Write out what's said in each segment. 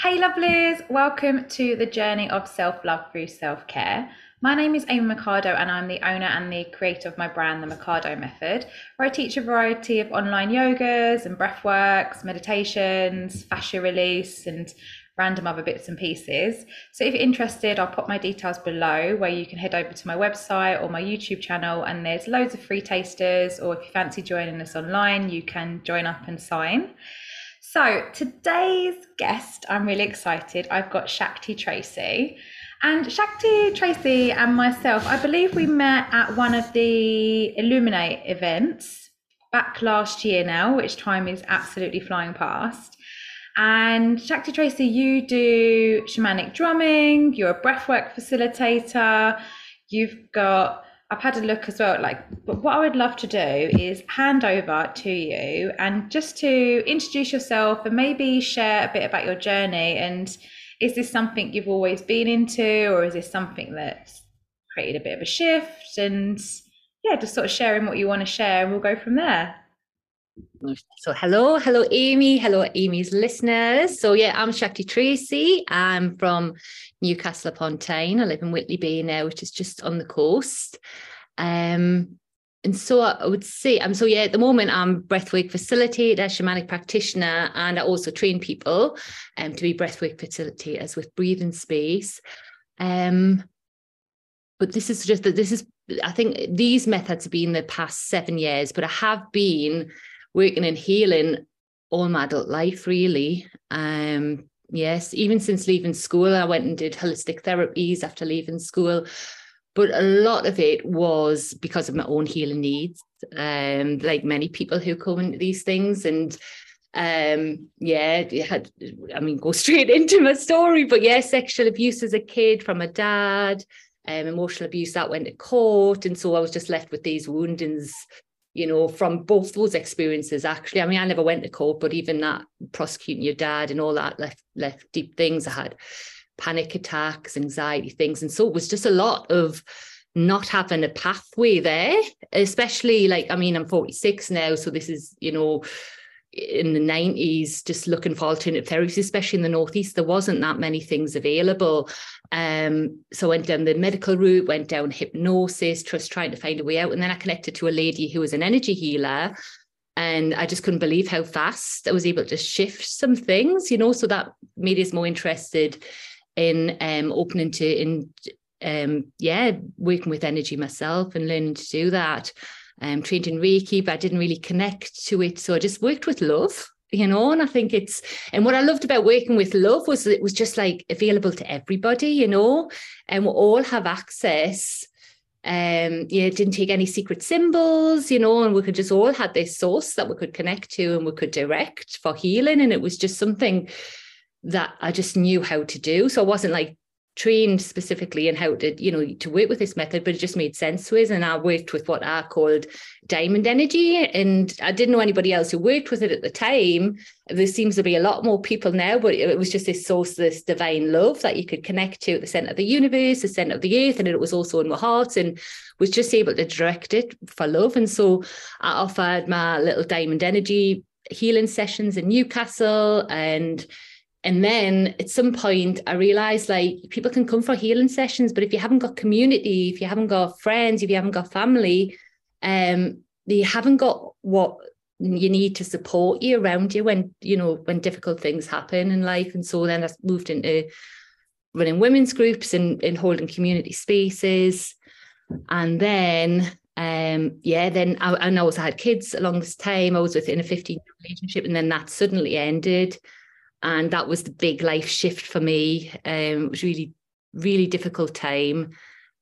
Hey, lovelies! Welcome to the journey of self love through self care. My name is Amy Mercado, and I'm the owner and the creator of my brand, The Mercado Method, where I teach a variety of online yogas and breathworks, meditations, fascia release, and random other bits and pieces. So if you're interested, I'll put my details below where you can head over to my website or my YouTube channel, and there's loads of free tasters. Or if you fancy joining us online, you can join up and sign. So, today's guest, I'm really excited. I've got Shakti Tracy. And Shakti Tracy and myself, I believe we met at one of the Illuminate events back last year now, which time is absolutely flying past. And Shakti Tracy, you do shamanic drumming, you're a breathwork facilitator, you've got I've had a look as well. Like, but what I would love to do is hand over to you and just to introduce yourself and maybe share a bit about your journey. And is this something you've always been into, or is this something that's created a bit of a shift? And yeah, just sort of sharing what you want to share, and we'll go from there. So, hello, hello, Amy. Hello, Amy's listeners. So, yeah, I'm Shakti Tracy. I'm from Newcastle upon Tyne. I live in Whitley Bay now, which is just on the coast. Um, and so I would say, I'm um, so yeah, at the moment I'm breathwork facilitator, shamanic practitioner, and I also train people um, to be breathwork facilitators with breathing space. Um, but this is just that this is, I think these methods have been the past seven years, but I have been working in healing all my adult life, really. Um, yes, even since leaving school, I went and did holistic therapies after leaving school. But a lot of it was because of my own healing needs, um, like many people who come into these things. And um, yeah, had, I mean, go straight into my story, but yeah, sexual abuse as a kid from a dad, um, emotional abuse that went to court. And so I was just left with these woundings you know, from both those experiences, actually. I mean, I never went to court, but even that prosecuting your dad and all that left left deep things. I had panic attacks, anxiety things. And so it was just a lot of not having a pathway there, especially like, I mean, I'm 46 now. So this is, you know, in the 90s just looking for alternative therapies especially in the northeast there wasn't that many things available. Um, so I went down the medical route went down hypnosis just trying to find a way out. And then i connected to a lady who was an energy healer and i just couldn't believe how fast i was able to shift some things you know? So that made us more interested in um, opening to in um, yeah working with energy myself and learning to do that um, trained in Reiki, but I didn't really connect to it. So I just worked with love, you know, and I think it's, and what I loved about working with love was it was just like available to everybody, you know, and we all have access. Um, yeah, didn't take any secret symbols, you know, and we could just all had this source that we could connect to and we could direct for healing. And it was just something that I just knew how to do. So I wasn't like trained specifically in how to, you know, to work with this method, but it just made sense to us. And I worked with what I called diamond energy. And I didn't know anybody else who worked with it at the time. There seems to be a lot more people now, but it was just this source, this divine love that you could connect to at the center of the universe, the center of the earth, and it was also in my heart and was just able to direct it for love. And so I offered my little diamond energy healing sessions in Newcastle and and then at some point, I realized like people can come for healing sessions, but if you haven't got community, if you haven't got friends, if you haven't got family, um, you haven't got what you need to support you around you when you know when difficult things happen in life. And so then I moved into running women's groups and, and holding community spaces. And then um yeah then I, I I had kids along this time I was within a 15 year relationship and then that suddenly ended and that was the big life shift for me. Um, it was really, really difficult time.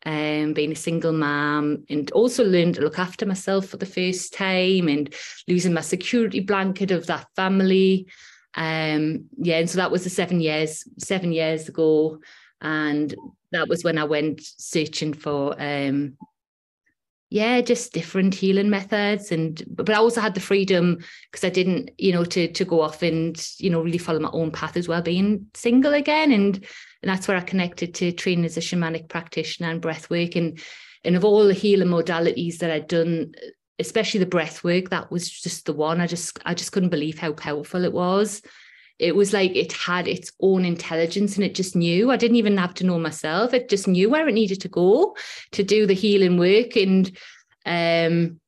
Um, being a single mom and also learned to look after myself for the first time and losing my security blanket of that family. Um, yeah, and so that was the seven years, seven years ago. And that was when I went searching for um, yeah just different healing methods. And but i also had the freedom because i didn't you know to to go off and you know really follow my own path as well being single again. And and that's where i connected to training as a shamanic practitioner and breath work. And and of all the healing modalities that i'd done especially the breath work that was just the one. I just i just couldn't believe how powerful it was it was like it had its own intelligence and it just knew. I didn't even have to know myself. It just knew where it needed to go to do the healing work. And um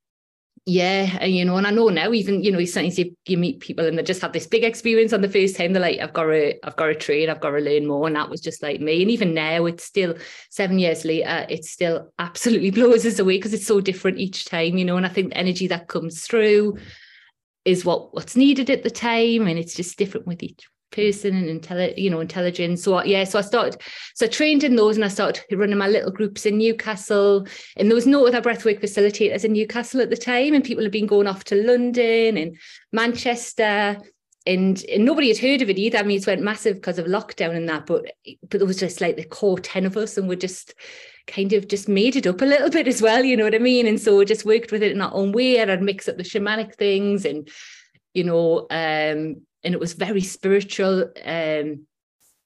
yeah, and you know, and I know now, even you know, sometimes you, you meet people and they just have this big experience on the first time. They're like, "I've got to, I've got to train, I've got to learn more," and that was just like me. And even now, it's still seven years later, it still absolutely blows us away because it's so different each time, you know. And I think the energy that comes through is what what's needed at the time, and it's just different with each person and intelli- you know intelligence. So yeah so i started so i trained in those and i started running my little groups in newcastle. And there was no other breathwork facilitators in newcastle at the time and people had been going off to london and manchester and, and nobody had heard of it either. I mean it went massive because of lockdown and that but but there was just like the core 10 of us and we just kind of just made it up a little bit as well you know what i mean? And so we just worked with it in our own way and i'd mix up the shamanic things and you know um and it was very spiritual um,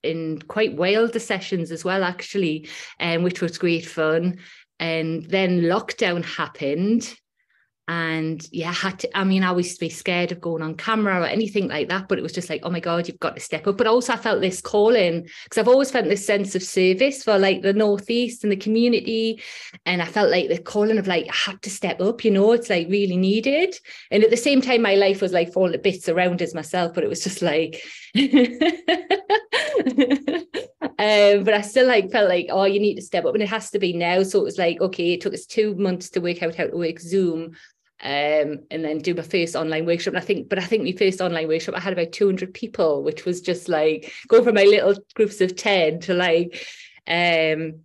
in quite wild the sessions as well actually um, which was great fun. And then lockdown happened and yeah, I had to, I mean, I used to be scared of going on camera or anything like that, but it was just like, oh my God, you've got to step up. But also I felt this calling because I've always felt this sense of service for like the Northeast and the community. And I felt like the calling of like, I had to step up, you know, it's like really needed. And at the same time, my life was like falling to bits around as myself, but it was just like, um, but I still like felt like, oh, you need to step up and it has to be now. So it was like, okay, it took us two months to work out how to work Zoom um, and then do my first online workshop. And I think, but I think my first online workshop, I had about 200 people, which was just like going from my little groups of 10 to like, um,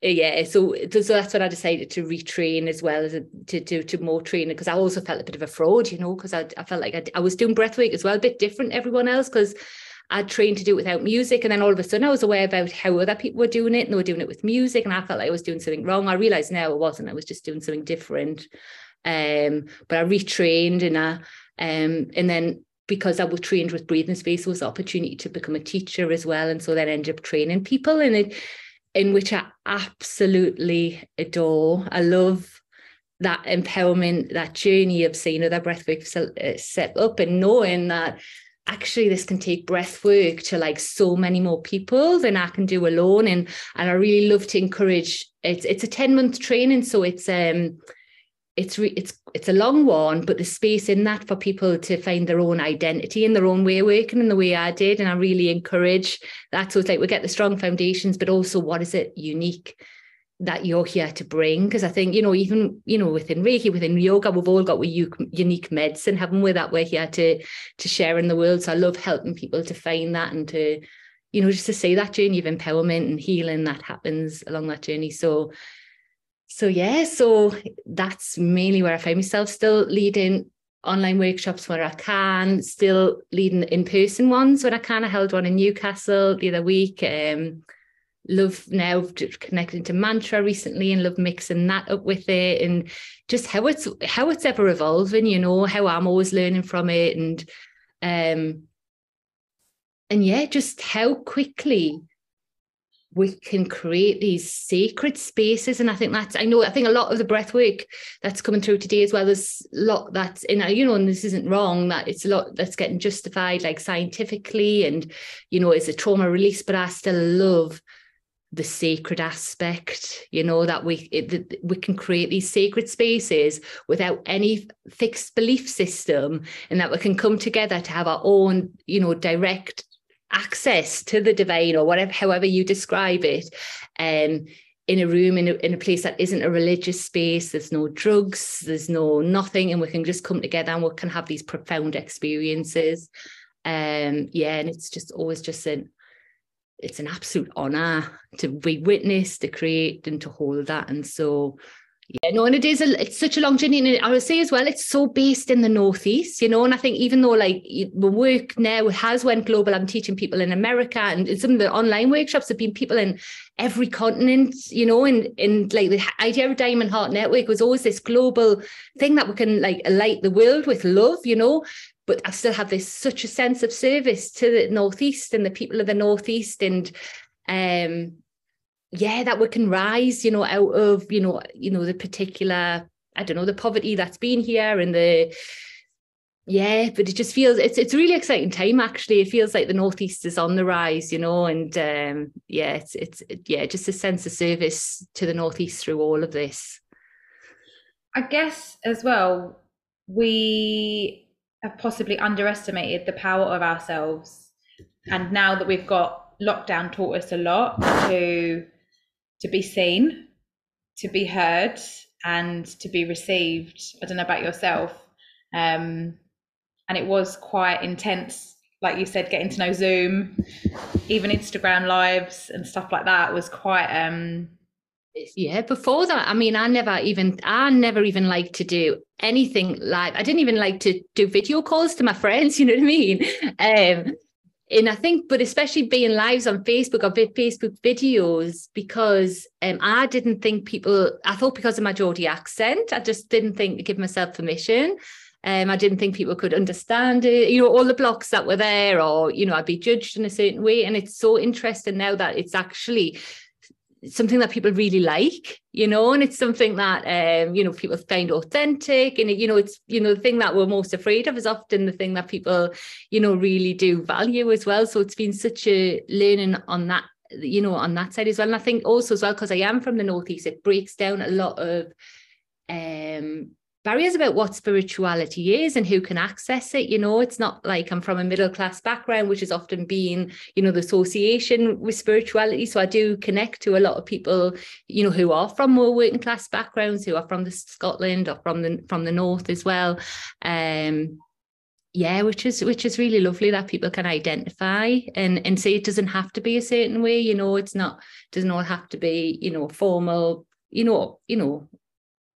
yeah, so, so that's when I decided to retrain as well as to do to, more training because I also felt a bit of a fraud, you know, because I, I felt like I, I was doing breathwork as well, a bit different everyone else because I'd trained to do it without music. And then all of a sudden I was aware about how other people were doing it and they were doing it with music. And I felt like I was doing something wrong. I realized now it wasn't, I was just doing something different. Um, but I retrained and I um, and then because I was trained with breathing space, was opportunity to become a teacher as well. And so then ended up training people in it, in which I absolutely adore. I love that empowerment, that journey of seeing other breathwork uh, set up and knowing that actually this can take breath work to like so many more people than I can do alone. And and I really love to encourage it's it's a 10 month training. So it's um it's re- it's it's a long one, but the space in that for people to find their own identity and their own way of working and the way I did, and I really encourage that. So it's like we get the strong foundations, but also what is it unique that you're here to bring? Because I think you know, even you know, within Reiki, within yoga, we've all got we unique medicine, haven't we? That we're here to to share in the world. So I love helping people to find that and to you know just to see that journey of empowerment and healing that happens along that journey. So so yeah, so that's mainly where I find myself still leading online workshops where I can, still leading in-person ones when I can. I held one in Newcastle the other week. Um, love now connecting to mantra recently and love mixing that up with it and just how it's how it's ever evolving, you know, how I'm always learning from it and um and yeah, just how quickly we can create these sacred spaces. And i think that's i know i think a lot of the breath work that's coming through today as well as a lot that's in you know and this isn't wrong that it's a lot that's getting justified like scientifically and you know it's a trauma release but i still love the sacred aspect you know that we it, that we can create these sacred spaces without any fixed belief system and that we can come together to have our own you know direct access to the divine or whatever, however you describe it, um, in a room in a, in a place that isn't a religious space there's no drugs there's no nothing and we can just come together and we can have these profound experiences. Um yeah and it's just always just an it's an absolute honor to be witnessed to create and to hold that. And so no, and it is a, it's such a long journey. And I would say as well, it's so based in the Northeast, you know. And I think even though like the work now has went global, I'm teaching people in America and some of the online workshops have been people in every continent, you know, and in like the idea of Diamond Heart Network was always this global thing that we can like light the world with love, you know. But I still have this such a sense of service to the Northeast and the people of the Northeast and um yeah that we can rise you know out of you know you know the particular i don't know the poverty that's been here and the yeah, but it just feels it's it's really exciting time actually. It feels like the northeast is on the rise, you know, and um, yeah, it's it's yeah, just a sense of service to the northeast through all of this. I guess as well, we have possibly underestimated the power of ourselves, and now that we've got lockdown, taught us a lot to to be seen, to be heard, and to be received. I don't know about yourself. Um, and it was quite intense like you said getting to know zoom even instagram lives and stuff like that was quite um yeah before that i mean i never even i never even like to do anything live i didn't even like to do video calls to my friends you know what i mean um and I think, but especially being lives on Facebook or Facebook videos, because um, I didn't think people, I thought because of my Geordie accent, I just didn't think to give myself permission. Um, I didn't think people could understand it, you know, all the blocks that were there, or, you know, I'd be judged in a certain way. And it's so interesting now that it's actually something that people really like, you know, and it's something that um, you know, people find authentic. And you know, it's you know, the thing that we're most afraid of is often the thing that people, you know, really do value as well. So it's been such a learning on that, you know, on that side as well. And I think also as well, because I am from the Northeast, it breaks down a lot of um barriers about what spirituality is and who can access it. You know, it's not like I'm from a middle class background, which has often been, you know, the association with spirituality. So I do connect to a lot of people, you know, who are from more working class backgrounds, who are from the Scotland or from the from the north as well. Um, yeah which is which is really lovely that people can identify and and say it doesn't have to be a certain way you know it's not doesn't all have to be you know formal you know you know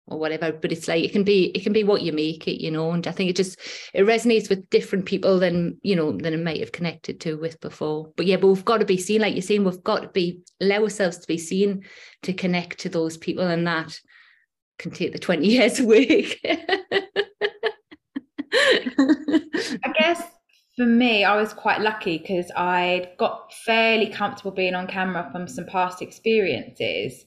or whatever but it's like it can be it can be what you make it you know and i think it just it resonates with different people than you know than it might have connected to with before. But yeah but we've got to be seen like you're saying we've got to be allow ourselves to be seen to connect to those people and that can take the 20 years work. I guess for me, I was quite lucky because I got fairly comfortable being on camera from some past experiences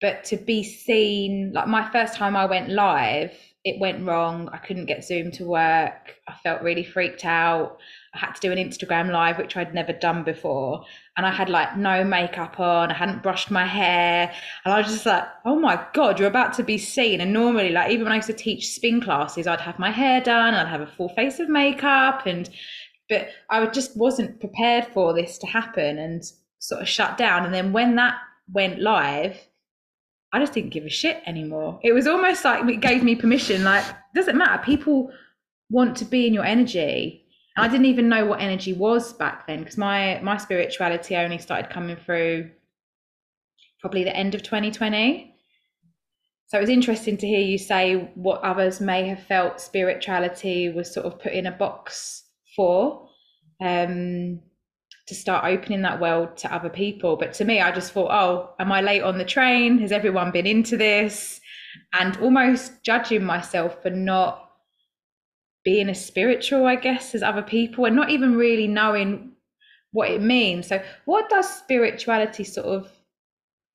but to be seen like my first time I went live, it went wrong. I couldn't get Zoom to work. I felt really freaked out. I had to do an Instagram live, which I'd never done before. And I had like no makeup on. I hadn't brushed my hair. And I was just like, oh my God, you're about to be seen. And normally, like, even when I used to teach spin classes, I'd have my hair done, I'd have a full face of makeup. And, but I just wasn't prepared for this to happen and sort of shut down. And then when that went live, I just didn't give a shit anymore. It was almost like it gave me permission. Like, doesn't matter. People want to be in your energy. And I didn't even know what energy was back then because my my spirituality only started coming through probably the end of 2020. So it was interesting to hear you say what others may have felt spirituality was sort of put in a box for. Um, to start opening that world to other people. But to me, I just thought, oh, am I late on the train? Has everyone been into this? And almost judging myself for not being as spiritual, I guess, as other people and not even really knowing what it means. So, what does spirituality sort of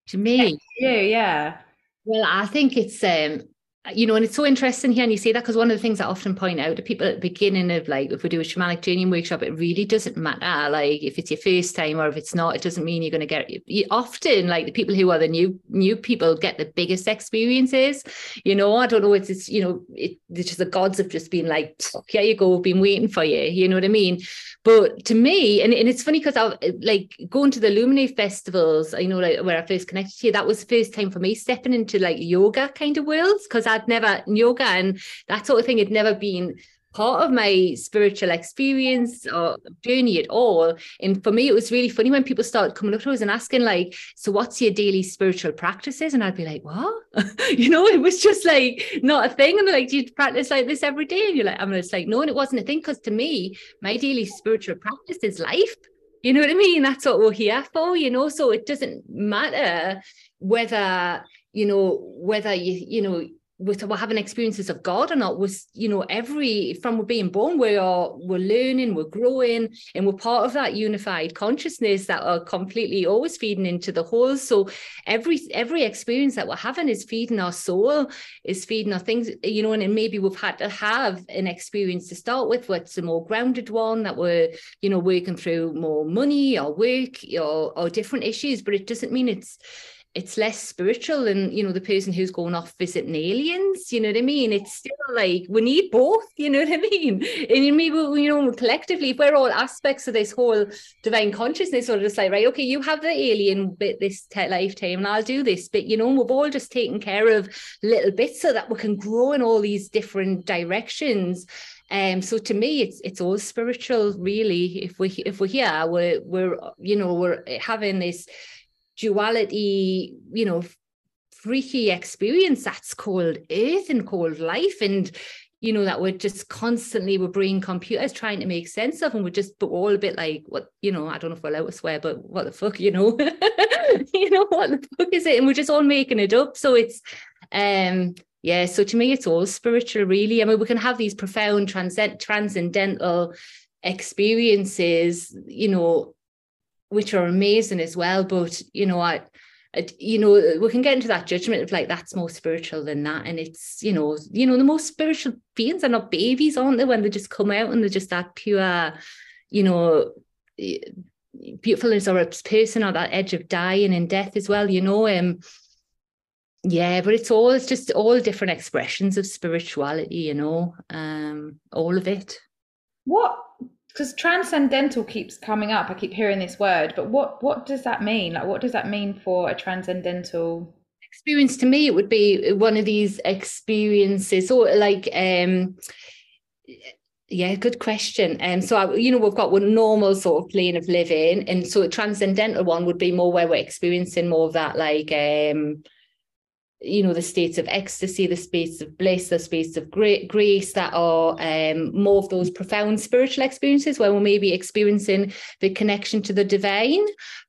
to me? You, yeah. Well, I think it's um Uh, you know, and it's so interesting here, and you say that because one of the things I often point out to people at the beginning of like, if we do a shamanic journey workshop, it really doesn't matter. Like, if it's your first time or if it's not, it doesn't mean you're going to get. You, often, like the people who are the new new people get the biggest experiences. You know, I don't know. It's, it's you know, it, it's just the gods have just been like, here you go, been waiting for you. You know what I mean? But to me, and, and it's funny because I like going to the Luminary festivals. You know, like where I first connected to you. That was the first time for me stepping into like yoga kind of worlds because I'd never yoga and that sort of thing had never been part of my spiritual experience or journey at all. And for me, it was really funny when people started coming up to us and asking, like, so what's your daily spiritual practices? And I'd be like, what? you know, it was just like not a thing. And they're like, do you practice like this every day? And you're like, I'm just like, no, and it wasn't a thing. Because to me, my daily spiritual practice is life. You know what I mean? That's what we're here for, you know. So it doesn't matter whether, you know, whether you, you know, with we're having experiences of God or not was, you know, every from we're being born, we are we're learning, we're growing, and we're part of that unified consciousness that are completely always feeding into the whole. So every every experience that we're having is feeding our soul, is feeding our things, you know, and maybe we've had to have an experience to start with, what's a more grounded one that we're, you know, working through more money or work or or different issues, but it doesn't mean it's it's less spiritual than you know the person who's going off visiting aliens you know what i mean? It's still like we need both you know what i mean? And maybe you know collectively if we're all aspects of this whole divine consciousness or just like right okay you have the alien bit this lifetime and i'll do this. But you know we've all just taken care of little bits so that we can grow in all these different directions. Um, so to me, it's it's all spiritual, really. If we if we're here, we're we're you know we're having this duality, you know, freaky experience that's called earth and called life. And, you know, that we're just constantly we're bringing computers trying to make sense of, and we're just but all a bit like, what, you know, I don't know if we're allowed to swear, but what the fuck, you know? you know, what the fuck is it? And we're just all making it up. So it's um yeah, so to me, it's all spiritual, really. I mean, we can have these profound transcend- transcendental experiences, you know, which are amazing as well. But you know, I, I, you know, we can get into that judgment of like that's more spiritual than that, and it's you know, you know, the most spiritual beings are not babies, aren't they? When they just come out and they're just that pure, you know, beautifulness or a person on that edge of dying and death as well. You know, um, yeah, but it's all it's just all different expressions of spirituality. You know, um, all of it. What because transcendental keeps coming up. I keep hearing this word, but what what does that mean? Like, what does that mean for a transcendental experience? To me, it would be one of these experiences, or like, um, yeah, good question. And um, so, you know, we've got one normal sort of plane of living, and so a transcendental one would be more where we're experiencing more of that, like, um, you know the states of ecstasy the states of bliss the states of great grace that are um, more of those profound spiritual experiences where we're maybe experiencing the connection to the divine.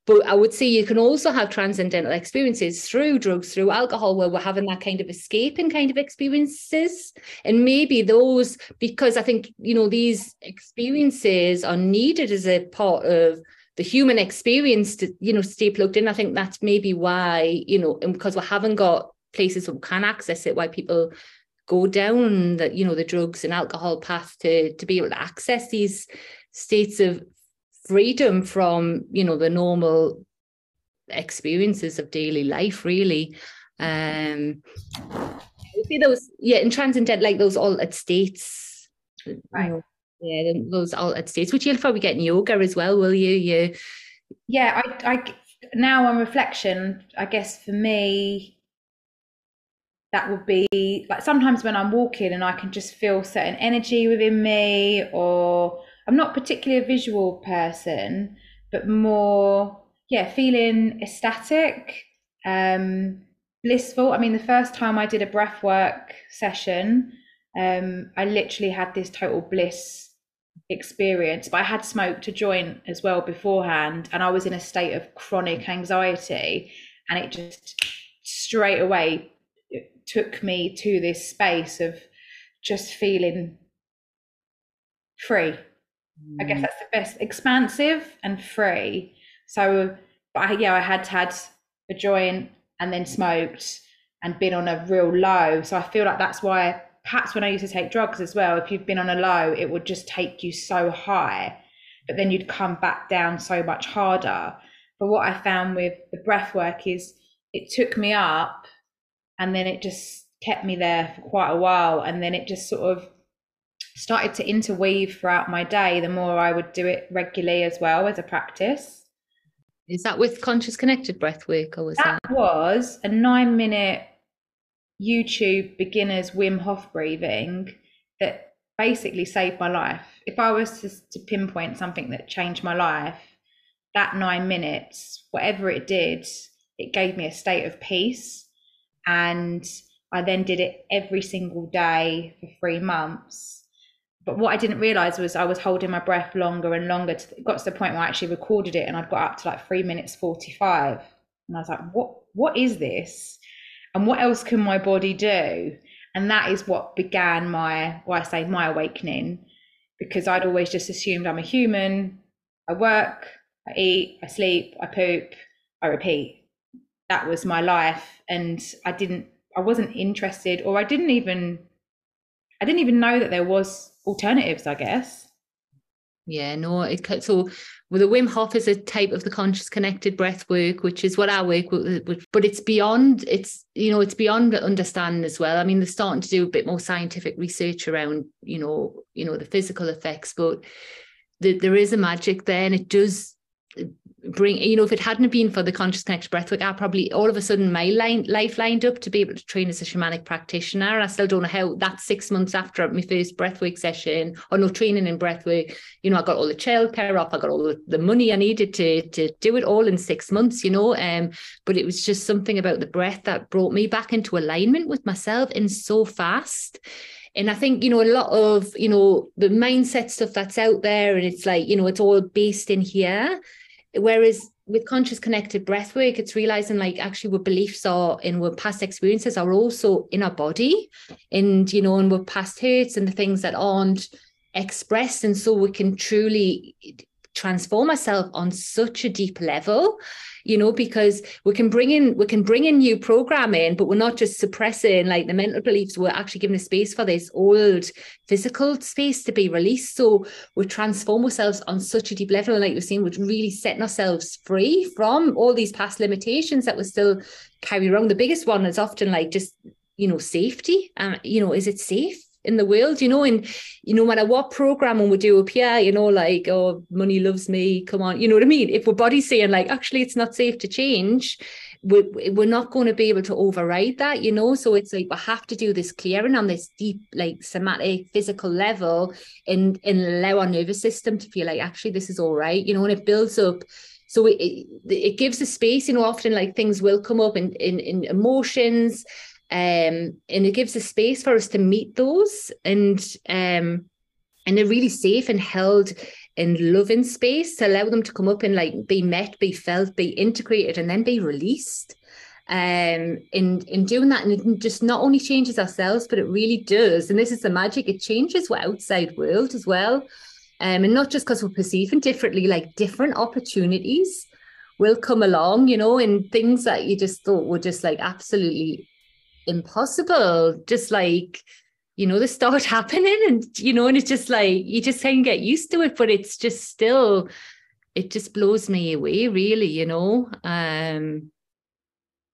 But i would say you can also have transcendental experiences through drugs through alcohol where we're having that kind of escaping kind of experiences. And maybe those because i think you know these experiences are needed as a part of the human experience to you know stay plugged in. I think that's maybe why you know because we haven't got places that can access it, why people go down the you know the drugs and alcohol path to to be able to access these states of freedom from you know the normal experiences of daily life really. Um see those yeah in transcendent like those altered states. Right. You know, yeah those altered states which you'll probably get in yoga as well will you? You yeah i i now on reflection i guess for me that would be like sometimes when I'm walking and I can just feel certain energy within me, or I'm not particularly a visual person, but more, yeah, feeling ecstatic, um, blissful. I mean, the first time I did a breath work session, um, I literally had this total bliss experience, but I had smoked a joint as well beforehand, and I was in a state of chronic anxiety, and it just straight away took me to this space of just feeling free. Mm. I guess mm. that's the best, expansive and free. So, but I, yeah, I had had a joint and then smoked and been on a real low. So I feel like that's why perhaps when I used to take drugs as well, if you've been on a low, it would just take you so high, but then you'd come back down so much harder. But what I found with the breath work is it took me up and then it just kept me there for quite a while. And then it just sort of started to interweave throughout my day the more i would do it regularly as well as a practice. Is that with conscious connected breath work or was that, that was a nine minute youtube beginners wim hof breathing that basically saved my life. If i was to, to pinpoint something that changed my life that nine minutes whatever it did it gave me a state of peace and I then did it every single day for three months. But what I didn't realize was I was holding my breath longer and longer. To, it got to the point where I actually recorded it and I'd got up to like three minutes 45. And I was like, what, what is this? And what else can my body do? And that is what began my, why I say my awakening, because I'd always just assumed I'm a human. I work, I eat, I sleep, I poop, I repeat. That was my life. And I didn't, I wasn't interested, or I didn't even, I didn't even know that there was alternatives, I guess. Yeah, no, it so well, the Wim Hof is a type of the conscious connected breath work, which is what I work with, uh, but it's beyond, it's, you know, it's beyond understanding as well. I mean, they're starting to do a bit more scientific research around, you know, you know, the physical effects, but the, there is a magic there and it does bring you know if it hadn't been for the conscious connection breathwork i probably all of a sudden my line, life lined up to be able to train as a shamanic practitioner i still don't know how that six months after my first breathwork session or no training in breathwork you know i got all the childcare off i got all the, the money i needed to to do it all in six months you know um but it was just something about the breath that brought me back into alignment with myself in so fast and I think, you know, a lot of, you know, the mindset stuff that's out there, and it's like, you know, it's all based in here. Whereas with conscious connected breath work, it's realizing like actually what beliefs are and what past experiences are also in our body and, you know, and what past hurts and the things that aren't expressed. And so we can truly transform ourselves on such a deep level you know because we can bring in we can bring in new programming but we're not just suppressing like the mental beliefs. We're actually giving a space for this old physical space to be released. So we transform ourselves on such a deep level and like you're saying we're really setting ourselves free from all these past limitations that we still carry around. The biggest one is often like just you know safety. Um, you know is it safe in the world, you know, and you know, no matter what program we do up here, you know, like, oh, money loves me, come on, you know what I mean? If our body's saying like, actually, it's not safe to change, we, we're not going to be able to override that, you know. So it's like we have to do this clearing on this deep, like somatic, physical level, and and allow our nervous system to feel like actually this is all right, you know, and it builds up so it, it, it gives a space you know often like things will come up in in, in emotions um, and it gives a space for us to meet those and um, and a really safe and held and loving space to allow them to come up and like be met, be felt, be integrated, and then be released. Um, in in doing that, and it just not only changes ourselves, but it really does. And this is the magic; it changes our outside world as well. Um, and not just because we're perceiving differently, like different opportunities will come along, you know, and things that you just thought were just like absolutely impossible. Just like, you know, they start happening and, you know, and it's just like, you just can get used to it, but it's just still, it just blows me away, really, you know. Um,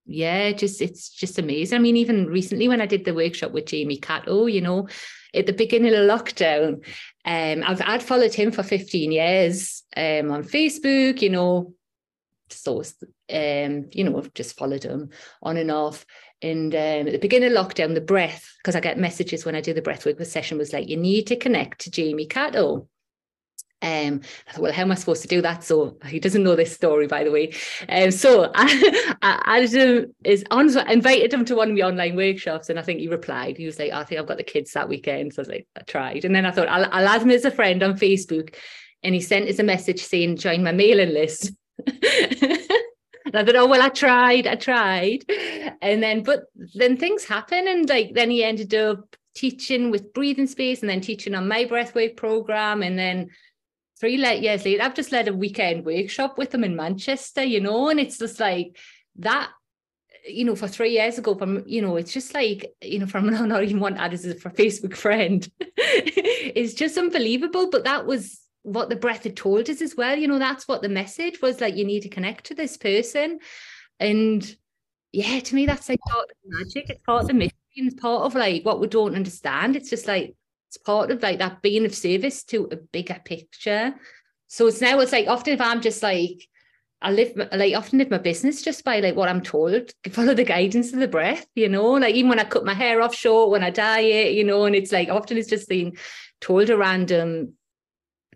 yeah, just it's just amazing. I mean, even recently when I did the workshop with Jamie Catto, you know, at the beginning of lockdown, um, I've I'd followed him for 15 years um on Facebook, you know, so um, you know, I've just followed him on and off. And um, at the beginning of lockdown, the breath, because I get messages when I do the breathwork session, was like, you need to connect to Jamie Catto. Um, I thought, well, how am I supposed to do that? So he doesn't know this story, by the way. Um, so I, I, I is on, I invited him to one of my online workshops, and I think he replied. He was like, I think I've got the kids that weekend. So I was like, I tried, and then I thought I'll, I'll add him as a friend on Facebook, and he sent us a message saying join my mailing list. I thought, oh well, I tried, I tried, and then but then things happen, and like then he ended up teaching with breathing space, and then teaching on my breathwork program, and then three years later, I've just led a weekend workshop with them in Manchester, you know, and it's just like that you know, for three years ago, from you know, it's just like you know, from not even want add as a Facebook friend, it's just unbelievable. But that was what the breath had told us as well. You know, that's what the message was like, you need to connect to this person. And yeah, to me, that's like part of magic. It's part of the mystery it's part of like what we don't understand. It's just like, it's part of like that being of service to a bigger picture. So it's now, it's like often if I'm just like, I live like often live my business just by like what I'm told, follow the guidance of the breath, you know, like even when I cut my hair off short, when I diet, you know, and it's like often it's just being told a random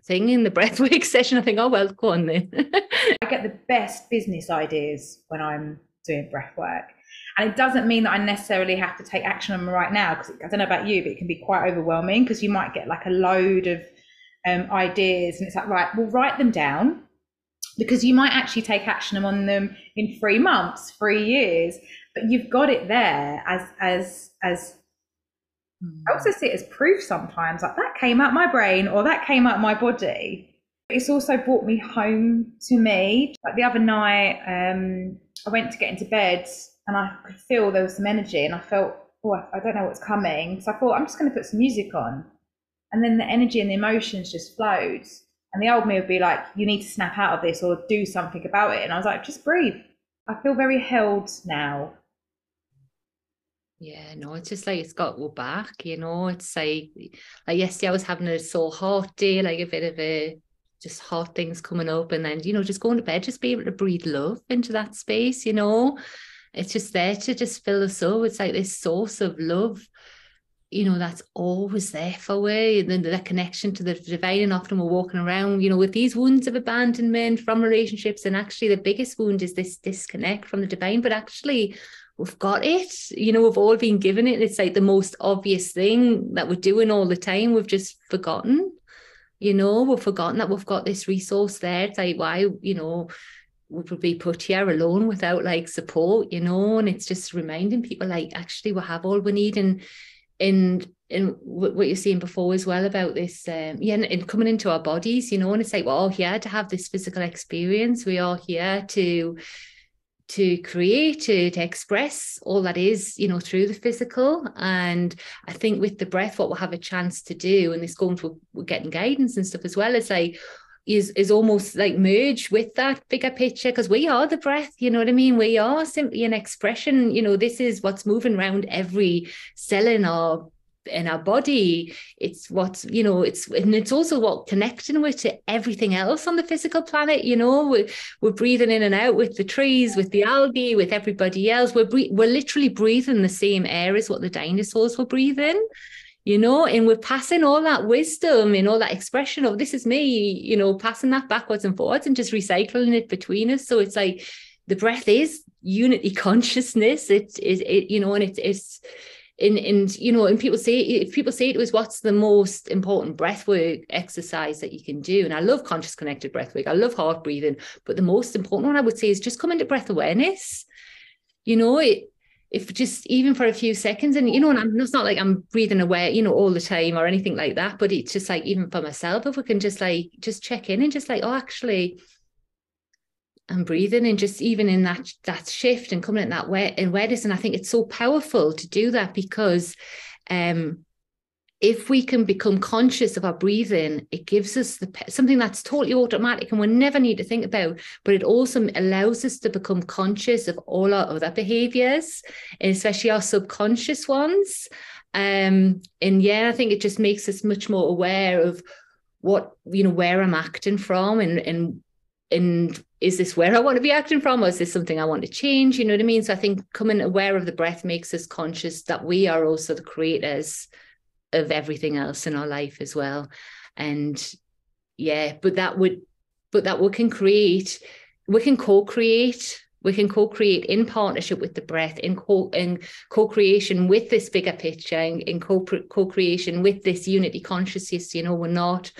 thing in the breathwork session. I think, oh well, go on then. I get the best business ideas when I'm doing breath work. And it doesn't mean that I necessarily have to take action on them right now because I don't know about you, but it can be quite overwhelming because you might get like a load of um, ideas and it's like, right, we'll write them down because you might actually take action on them in three months, three years, but you've got it there as as as I also see it as proof sometimes, like that came out my brain or that came out my body. It's also brought me home to me. Like the other night, um, I went to get into bed and I could feel there was some energy and I felt, oh, I don't know what's coming. So I thought, I'm just going to put some music on. And then the energy and the emotions just flowed. And the old me would be like, you need to snap out of this or do something about it. And I was like, just breathe. I feel very held now. Yeah, no, it's just like it's got go back, you know. It's like like yesterday I was having a so hot day, like a bit of a just hot things coming up, and then you know, just going to bed, just be able to breathe love into that space, you know. It's just there to just fill us up. It's like this source of love you know, that's always there for we. And then that connection to the divine. And often we're walking around, you know, with these wounds of abandonment from relationships. And actually, the biggest wound is this disconnect from the divine. But actually, we've got it. You know, we've all been given it. It's like the most obvious thing that we're doing all the time. We've just forgotten. You know, we've forgotten that we've got this resource there. It's like, why, you know, we would be put here alone without like support, you know, and it's just reminding people like actually we have all we need and and and what you're saying before as well about this um yeah and, and, coming into our bodies you know and it's like we're all here to have this physical experience we are here to to create to, to express all that is you know through the physical. And i think with the breath what we'll have a chance to do and this going we're getting guidance and stuff as well is like is is almost like merge with that bigger picture because we are the breath you know what i mean? We are simply an expression you know this is what's moving around every cell in our in our body it's what you know it's and it's also what connecting with to everything else on the physical planet you know we're, we're breathing in and out with the trees with the algae with everybody else we're we're literally breathing the same air as what the dinosaurs were breathing you know, and we're passing all that wisdom and all that expression of this is me, you know, passing that backwards and forwards and just recycling it between us. So it's like the breath is unity consciousness. It's it, it you know, and it's it's in and you know, and people say if people say it was what's the most important breath work exercise that you can do. And I love conscious connected breath work. I love heart breathing, but the most important one I would say is just come into breath awareness. You know, it if just even for a few seconds and you know and I'm, it's not like i'm breathing away you know all the time or anything like that but it's just like even for myself if we can just like just check in and just like oh actually i'm breathing and just even in that that shift and coming in that way in awareness and i think it's so powerful to do that because um if we can become conscious of our breathing, it gives us the, something that's totally automatic and we never need to think about, but it also allows us to become conscious of all our other behaviors, especially our subconscious ones. Um, and yeah, I think it just makes us much more aware of what, you know, where I'm acting from and, and, and is this where I want to be acting from, or is this something I want to change? You know what I mean? So I think coming aware of the breath makes us conscious that we are also the creators of everything else in our life as well and yeah but that would but that we can create we can co-create we can co-create in partnership with the breath in co in co-creation with this bigger picture in, in co co-creation with this unity consciousness you know we're not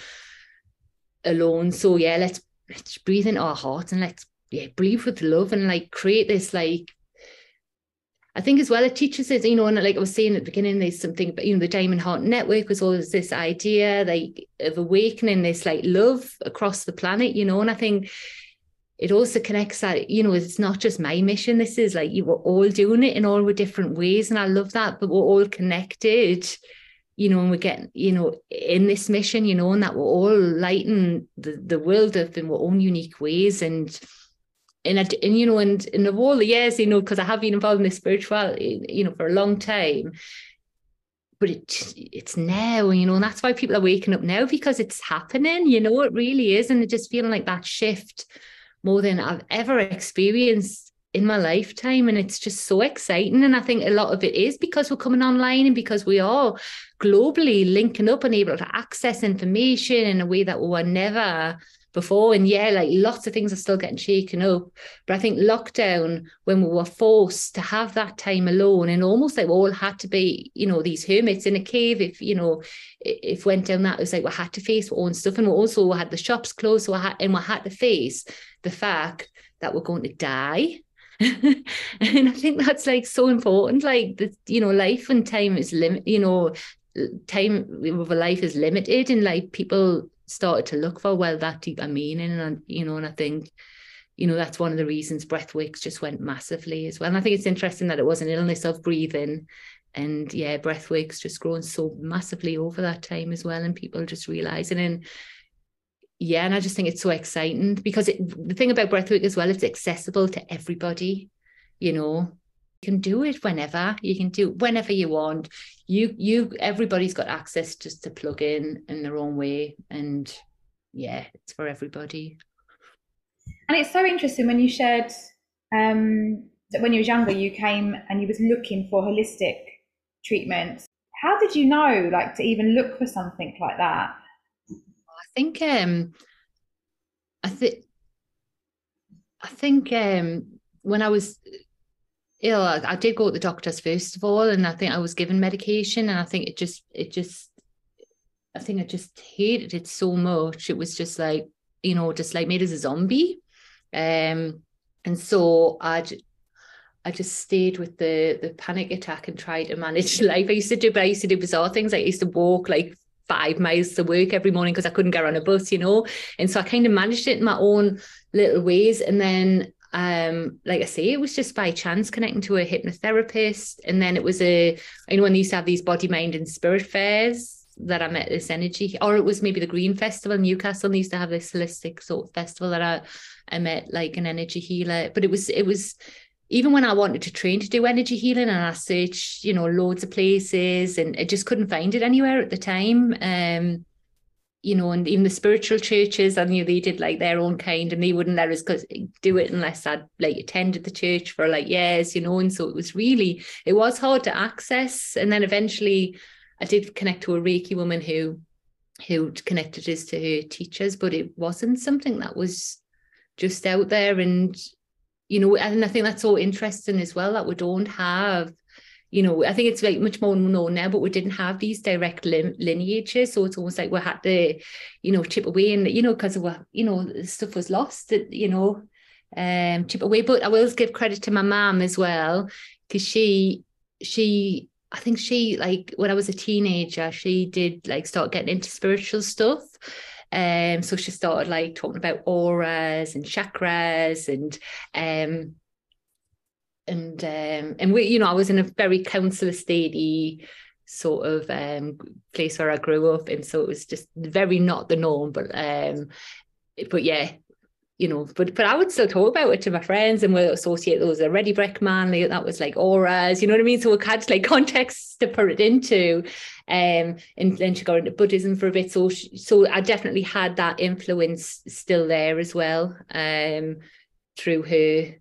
alone so yeah let's let's breathe into our hearts and let's yeah breathe with love and like create this like I think as well, it teaches us, you know, and like I was saying at the beginning, there's something, you know, the Diamond Heart Network was always this idea like of awakening this like love across the planet, you know, and I think it also connects that, you know, it's not just my mission. This is like you were all doing it in all the different ways. And I love that, but we're all connected, you know, and we're getting, you know, in this mission, you know, and that we're all lighting the, the world up in our own unique ways. And in a, in, you know, and in all the years, you know, because I have been involved in this spirituality, you know, for a long time. But it it's now, you know, and that's why people are waking up now because it's happening, you know, it really is. And it just feeling like that shift more than I've ever experienced in my lifetime. And it's just so exciting. And I think a lot of it is because we're coming online and because we are globally linking up and able to access information in a way that we were never before. And yeah, like lots of things are still getting shaken up. But I think lockdown, when we were forced to have that time alone and almost like we all had to be, you know, these hermits in a cave, if, you know, if went down that, it was like we had to face our own stuff. And we also had the shops closed. So I had, and we had to face the fact that we're going to die and I think that's like so important. Like the, you know, life and time is limit. You know, time of a life is limited, and like people started to look for well that deeper meaning, and you know, and I think you know that's one of the reasons breathworks just went massively as well. And I think it's interesting that it was an illness of breathing and yeah breathworks just grown so massively over that time as well and people just realizing and yeah and i just think it's so exciting because it, the thing about breathwork as well it's accessible to everybody you know you can do it whenever you can do whenever you want you you everybody's got access just to plug in in their own way and yeah it's for everybody and it's so interesting when you shared um that when you was younger you came and you was looking for holistic treatment. How did you know, like, to even look for something like that? I think, um, I think, I think, um, when I was ill, I, I did go to the doctors first of all, and I think I was given medication, and I think it just, it just, I think I just hated it so much. It was just like, you know, just like made as a zombie. Um, and so I I just stayed with the the panic attack and tried to manage life. I used to do, but I used to do bizarre things. I used to walk like five miles to work every morning because I couldn't get on a bus, you know. And so I kind of managed it in my own little ways. And then um, like I say, it was just by chance connecting to a hypnotherapist. And then it was a, I know when they used to have these body, mind, and spirit fairs that I met this energy, or it was maybe the Green Festival in Newcastle. They used to have this holistic sort of festival that I, I met like an energy healer. But it was, it was, even when I wanted to train to do energy healing and I searched, you know, loads of places and I just couldn't find it anywhere at the time. Um, you know, and even the spiritual churches, I knew they did like their own kind and they wouldn't let us do it unless I'd like attended the church for like years, you know. And so it was really, it was hard to access. And then eventually I did connect to a Reiki woman who who connected us to her teachers, but it wasn't something that was just out there. And you know, and I think that's so interesting as well that we don't have, you know, I think it's like much more known now, but we didn't have these direct lineages. So it's almost like we had to, you know, chip away and, you know, because you know, stuff was lost, that, you know, um, chip away. But I will give credit to my mom as well, because she, she, I think she like when I was a teenager, she did like start getting into spiritual stuff. Um, so she started like talking about auras and chakras and um and um and we you know I was in a very counsellor statey sort of um place where I grew up. And so it was just very not the norm but um but yeah you know, but but I would still talk about it to my friends and we'll associate those a ready man, like, that was like auras, you know what I mean? So we had like context to put it into. Um, and then she got into Buddhism for a bit. So she, so I definitely had that influence still there as well, um, through her.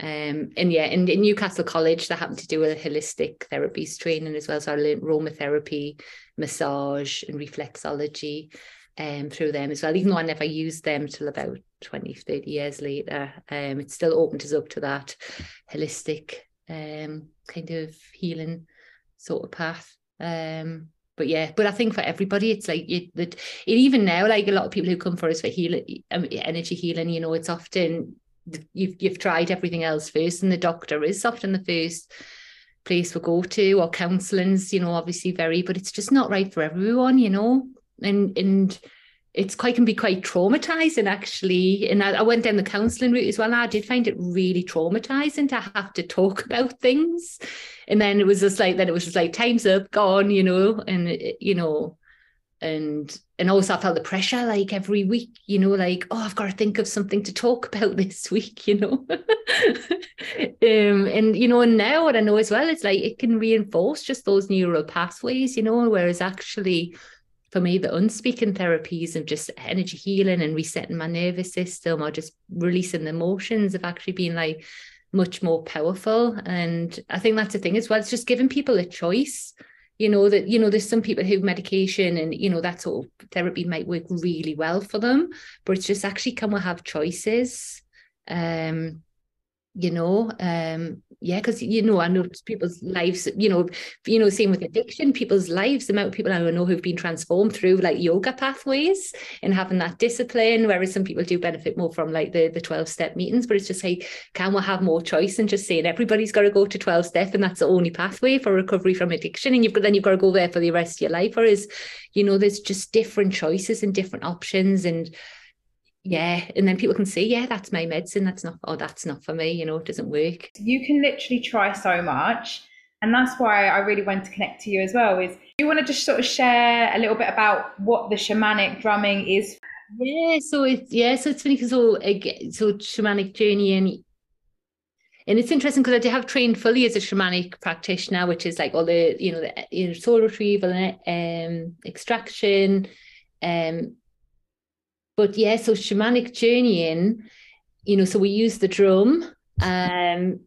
Um, and yeah, in, in Newcastle College, they happened to do a holistic therapies training as well. So I learned aromatherapy, massage, and reflexology um, through them as well, even though I never used them till about 20, 30 years later. Um, it still opened us up to that holistic um, kind of healing sort of path. Um, but yeah, but I think for everybody, it's like it, that even now, like a lot of people who come for us for healing, um, energy healing, you know, it's often you've you've tried everything else first, and the doctor is often the first place we go to, or counseling's, you know, obviously very, but it's just not right for everyone, you know and and it's quite can be quite traumatizing actually. And I, I went down the counselling route as well. And I did find it really traumatizing to have to talk about things. And then it was just like then it was just like time's up, gone, you know, and you know, and and also I felt the pressure like every week, you know, like, oh, I've got to think of something to talk about this week, you know. um, and you know, and now what I know as well, it's like it can reinforce just those neural pathways, you know, whereas actually for me, the unspeaking therapies of just energy healing and resetting my nervous system or just releasing the emotions have actually been like much more powerful. And I think that's the thing as well. It's just giving people a choice. You know, that, you know, there's some people who medication and, you know, that sort of therapy might work really well for them, but it's just actually can we have choices? Um, you know um yeah because you know i know people's lives you know you know same with addiction people's lives the amount of people i know who've been transformed through like yoga pathways and having that discipline whereas some people do benefit more from like the the 12 step meetings but it's just like can we have more choice and just saying everybody's got to go to 12 step and that's the only pathway for recovery from addiction and you've got then you've got to go there for the rest of your life? Whereas you know there's just different choices and different options and yeah and then people can see yeah that's my medicine that's not oh that's not for me you know it doesn't work. You can literally try so much and that's why i really want to connect to you as well is you want to just sort of share a little bit about what the shamanic drumming is? Yeah so it's yeah so it's funny because so again so shamanic journey and and it's interesting because I do have trained fully as a shamanic practitioner, which is like all the you know the you know, soul retrieval and um, extraction, um, but yeah, so shamanic journeying, you know, so we use the drum um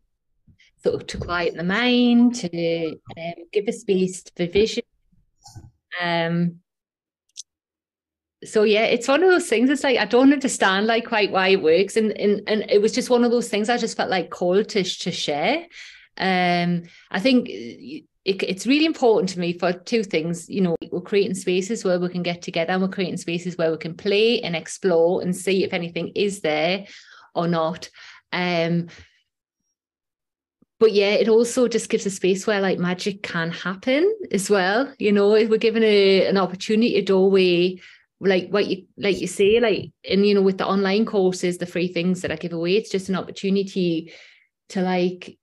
sort of to quiet the mind, to um, give a space for vision. Um so yeah, it's one of those things. It's like I don't understand like quite why it works, and and and it was just one of those things I just felt like called to to share. Um, I think it, it's really important to me for two things. You know, we're creating spaces where we can get together and we're creating spaces where we can play and explore and see if anything is there or not. Um, but yeah, it also just gives a space where like magic can happen as well. You know, we're given a, an opportunity, a doorway, like what you like you say, like and you know, with the online courses, the free things that I give away, it's just an opportunity to like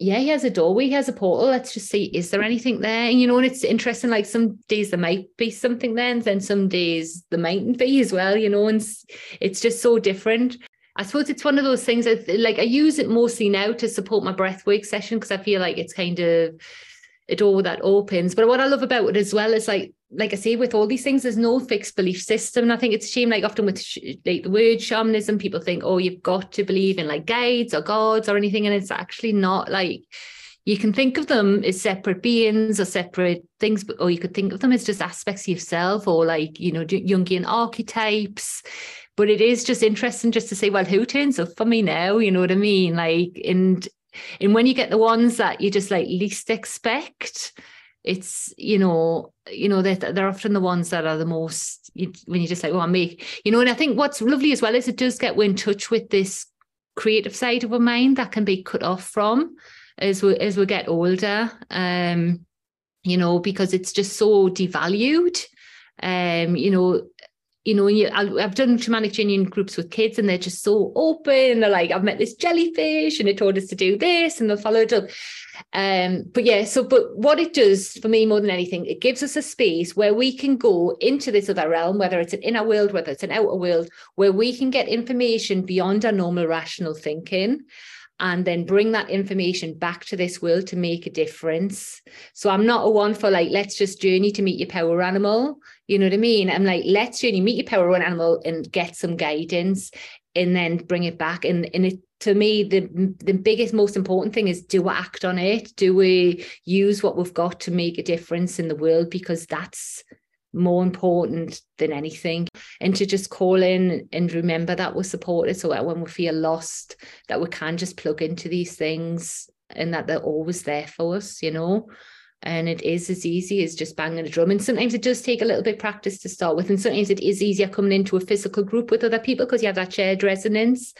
yeah, he has a doorway, he has a portal. Let's just see, is there anything there? And you know, and it's interesting, like some days there might be something there, and then some days there mightn't be as well, you know, and it's just so different. I suppose it's one of those things that like I use it mostly now to support my breathwork session because I feel like it's kind of a door that opens. But what I love about it as well is like like I say, with all these things, there's no fixed belief system. And I think it's a shame, like often with sh- like the word shamanism, people think, oh, you've got to believe in like guides or gods or anything. And it's actually not like you can think of them as separate beings or separate things, but, or you could think of them as just aspects of yourself or like, you know, Jungian archetypes. But it is just interesting just to say, well, who turns up for me now? You know what I mean? Like, and and when you get the ones that you just like least expect, it's you know you know they're, they're often the ones that are the most when you just like oh me you know and I think what's lovely as well is it does get we in touch with this creative side of our mind that can be cut off from as we as we get older um you know because it's just so devalued. Um you know you know, you, I've done shamanic journey groups with kids and they're just so open. They're like, I've met this jellyfish and it told us to do this and they'll follow it up. Um, but yeah, so but what it does for me more than anything, it gives us a space where we can go into this other realm, whether it's an inner world, whether it's an outer world, where we can get information beyond our normal rational thinking and then bring that information back to this world to make a difference. So I'm not a one for like, let's just journey to meet your power animal. You know what I mean? I'm like, let's journey, meet your power animal and get some guidance and then bring it back. And, and it to me, the the biggest, most important thing is do we act on it? Do we use what we've got to make a difference in the world? Because that's more important than anything. And to just call in and remember that we're supported so that when we feel lost, that we can just plug into these things and that they're always there for us, you know. And it is as easy as just banging a drum. And sometimes it does take a little bit of practice to start with. And sometimes it is easier coming into a physical group with other people because you have that shared resonance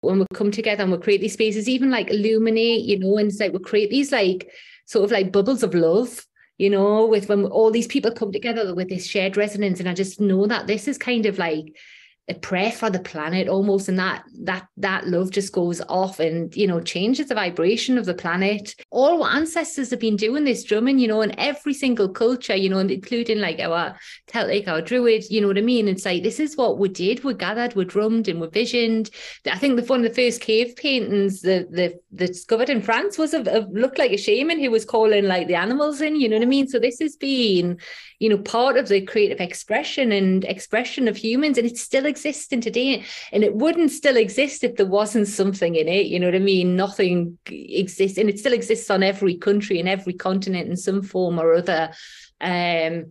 when we come together and we create these spaces, even like illuminate, you know, and it's like we create these like sort of like bubbles of love, you know, with when all these people come together with this shared resonance. And I just know that this is kind of like a prayer for the planet almost. And that that that love just goes off and you know changes the vibration of the planet. All our ancestors have been doing this drumming you know in every single culture you know including like our celtic our druid you know what i mean? It's like this is what we did. We gathered we drummed and we visioned. I think the one of the first cave paintings the the, the discovered in france was of, of looked like a shaman who was calling like the animals in you know what i mean? So this has been you know part of the creative expression and expression of humans and it's still existing today and it wouldn't still exist if there wasn't something in it you know what i mean? Nothing exists and it still exists on every country and every continent in some form or other. Um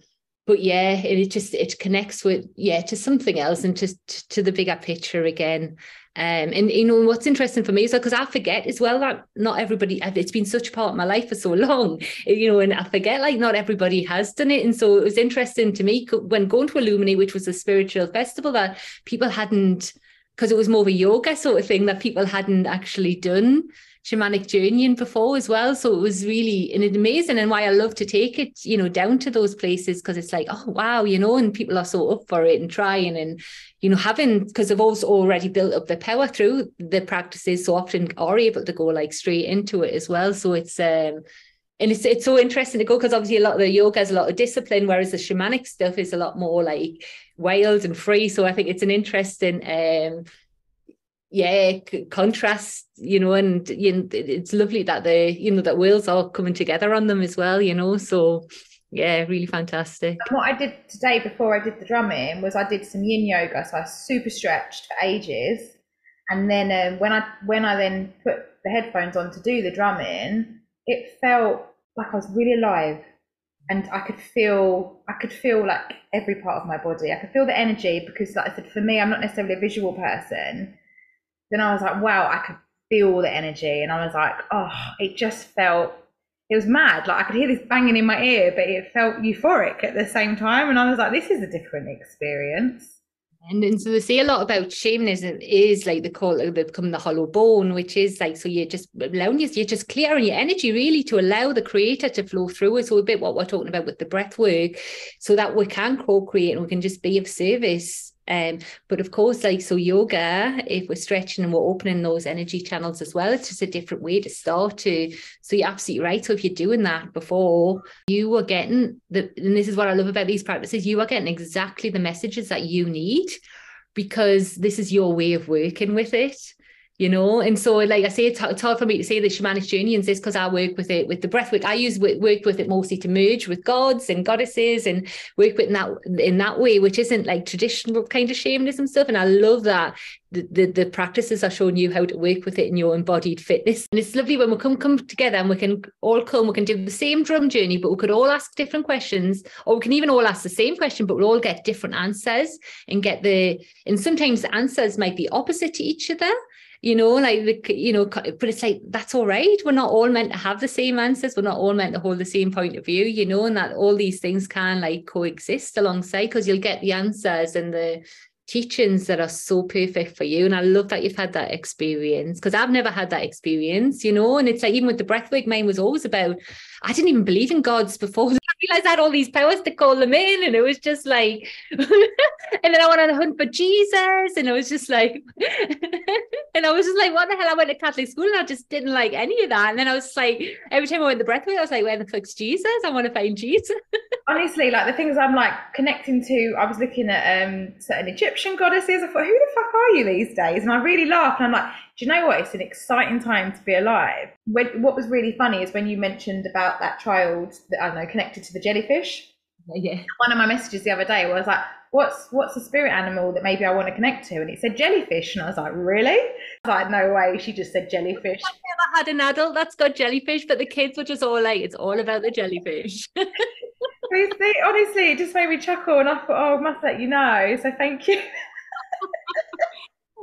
but yeah it, it just it connects with yeah to something else and just to the bigger picture again Um, and you know what's interesting for me is because I forget as well that not everybody. It's been such a part of my life for so long, you know, and I forget like not everybody has done it. And so it was interesting to me when going to Illumine, which was a spiritual festival that people hadn't, because it was more of a yoga sort of thing that people hadn't actually done shamanic journeying before as well. So it was really and amazing and why I love to take it, you know, down to those places because it's like, oh wow, you know, and people are so up for it and trying and you know, having because they've also already built up the power through the practices, so often are able to go like straight into it as well. So it's um and it's it's so interesting to go because obviously a lot of the yoga has a lot of discipline, whereas the shamanic stuff is a lot more like wild and free. So I think it's an interesting um yeah contrast you know and you know, it's lovely that the you know that wheels all coming together on them as well you know so yeah really fantastic. And what i did today before i did the drumming was i did some yin yoga. So i super stretched for ages. And then um, when i when i then put the headphones on to do the drumming it felt like i was really alive and i could feel i could feel like every part of my body i could feel the energy because like i said for me i'm not necessarily a visual person then I was like, wow, I could feel the energy. And I was like, oh, it just felt, it was mad. Like I could hear this banging in my ear, but it felt euphoric at the same time. And I was like, this is a different experience. And, and so they say a lot about shamanism is like the call uh, they become the hollow bone, which is like so you're just allowing you, you're just clearing your energy really to allow the creator to flow through it. So a bit what we're talking about with the breath work, so that we can co-create and we can just be of service um, but of course, like so yoga, if we're stretching and we're opening those energy channels as well, it's just a different way to start to. So you're absolutely right. So if you're doing that before, you are getting the and this is what I love about these practices, you are getting exactly the messages that you need because this is your way of working with it you know? And so like i say it's, it's hard for me to say the shamanic and this because i work with it with the breath work. I use work with it mostly to merge with gods and goddesses and work with in that in that way which isn't like traditional kind of shamanism stuff. And i love that the, the, the practices are showing you how to work with it in your embodied fitness. And it's lovely when we come come together and we can all come we can do the same drum journey but we could all ask different questions or we can even all ask the same question but we'll all get different answers and get the and sometimes the answers might be opposite to each other you know, like, you know, but it's like, that's all right. We're not all meant to have the same answers. We're not all meant to hold the same point of view, you know, and that all these things can like coexist alongside because you'll get the answers and the teachings that are so perfect for you. And I love that you've had that experience because I've never had that experience, you know, and it's like, even with the breathwork, mine was always about, I didn't even believe in gods before I realized I had all these powers to call them in. And it was just like, and then I went on a hunt for Jesus. And it was just like, and I was just like, what the hell? I went to Catholic school and I just didn't like any of that. And then I was like, every time I went the breathwork, I was like, where the fuck's Jesus? I want to find Jesus. Honestly, like the things I'm like connecting to, I was looking at um certain Egyptian goddesses. I thought, who the fuck are you these days? And I really laughed. And I'm like, do you know what? It's an exciting time to be alive. When, what was really funny is when you mentioned about that child that I don't know connected to the jellyfish. Yeah. One of my messages the other day was like, "What's what's a spirit animal that maybe I want to connect to?" And it said jellyfish, and I was like, "Really?" Was like, "No way!" She just said jellyfish. I've never had an adult that's got jellyfish, but the kids were just all like, "It's all about the jellyfish." honestly, it just made me chuckle, and I thought, "Oh, I must let you know." So thank you.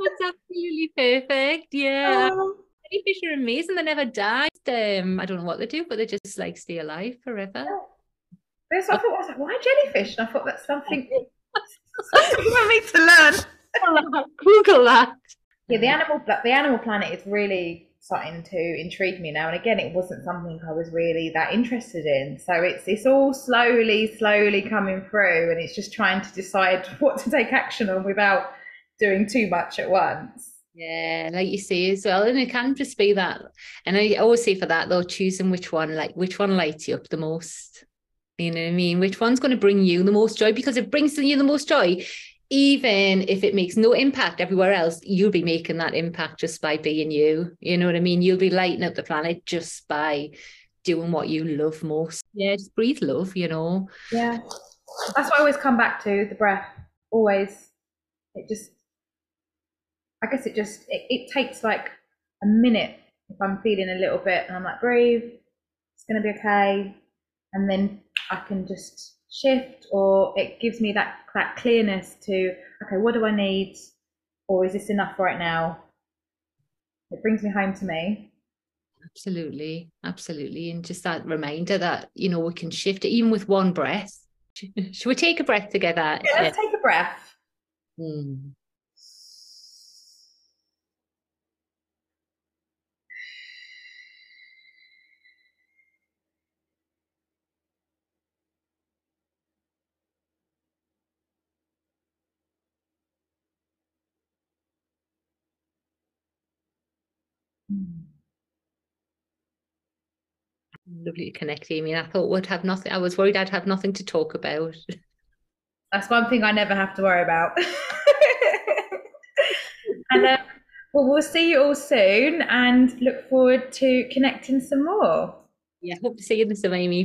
That's absolutely perfect. Yeah. Oh. Jellyfish are amazing. They never die. Um, I don't know what they do, but they just like stay alive forever. Yeah. I thought I was like, why jellyfish? And I thought that's something, something for me to learn. Google that. Yeah, the animal the animal planet is really starting to intrigue me now. And again, it wasn't something I was really that interested in. So it's it's all slowly, slowly coming through, and it's just trying to decide what to take action on without doing too much at once. Yeah, like you say as well. And it can just be that. And I always say for that though, choosing which one, like which one lights you up the most. You know what I mean? Which one's going to bring you the most joy? Because it brings you the most joy. Even if it makes no impact everywhere else, you'll be making that impact just by being you. You know what I mean? You'll be lighting up the planet just by doing what you love most. Yeah, just breathe love, you know. Yeah. That's what I always come back to, the breath. Always. It just I guess it just it, it takes like a minute if I'm feeling a little bit and I'm like breathe, it's gonna be okay, and then I can just shift, or it gives me that that clearness to okay, what do I need, or is this enough right now? It brings me home to me. Absolutely, absolutely. And just that reminder that, you know, we can shift it even with one breath. Should we take a breath together? Yeah, let's take a breath. Mm. Lovely to connect, Amy. I thought we'd have nothing. I was worried I'd have nothing to talk about. That's one thing I never have to worry about. and uh, well, we'll see you all soon and look forward to connecting some more. Yeah, hope to see you soon, Amy.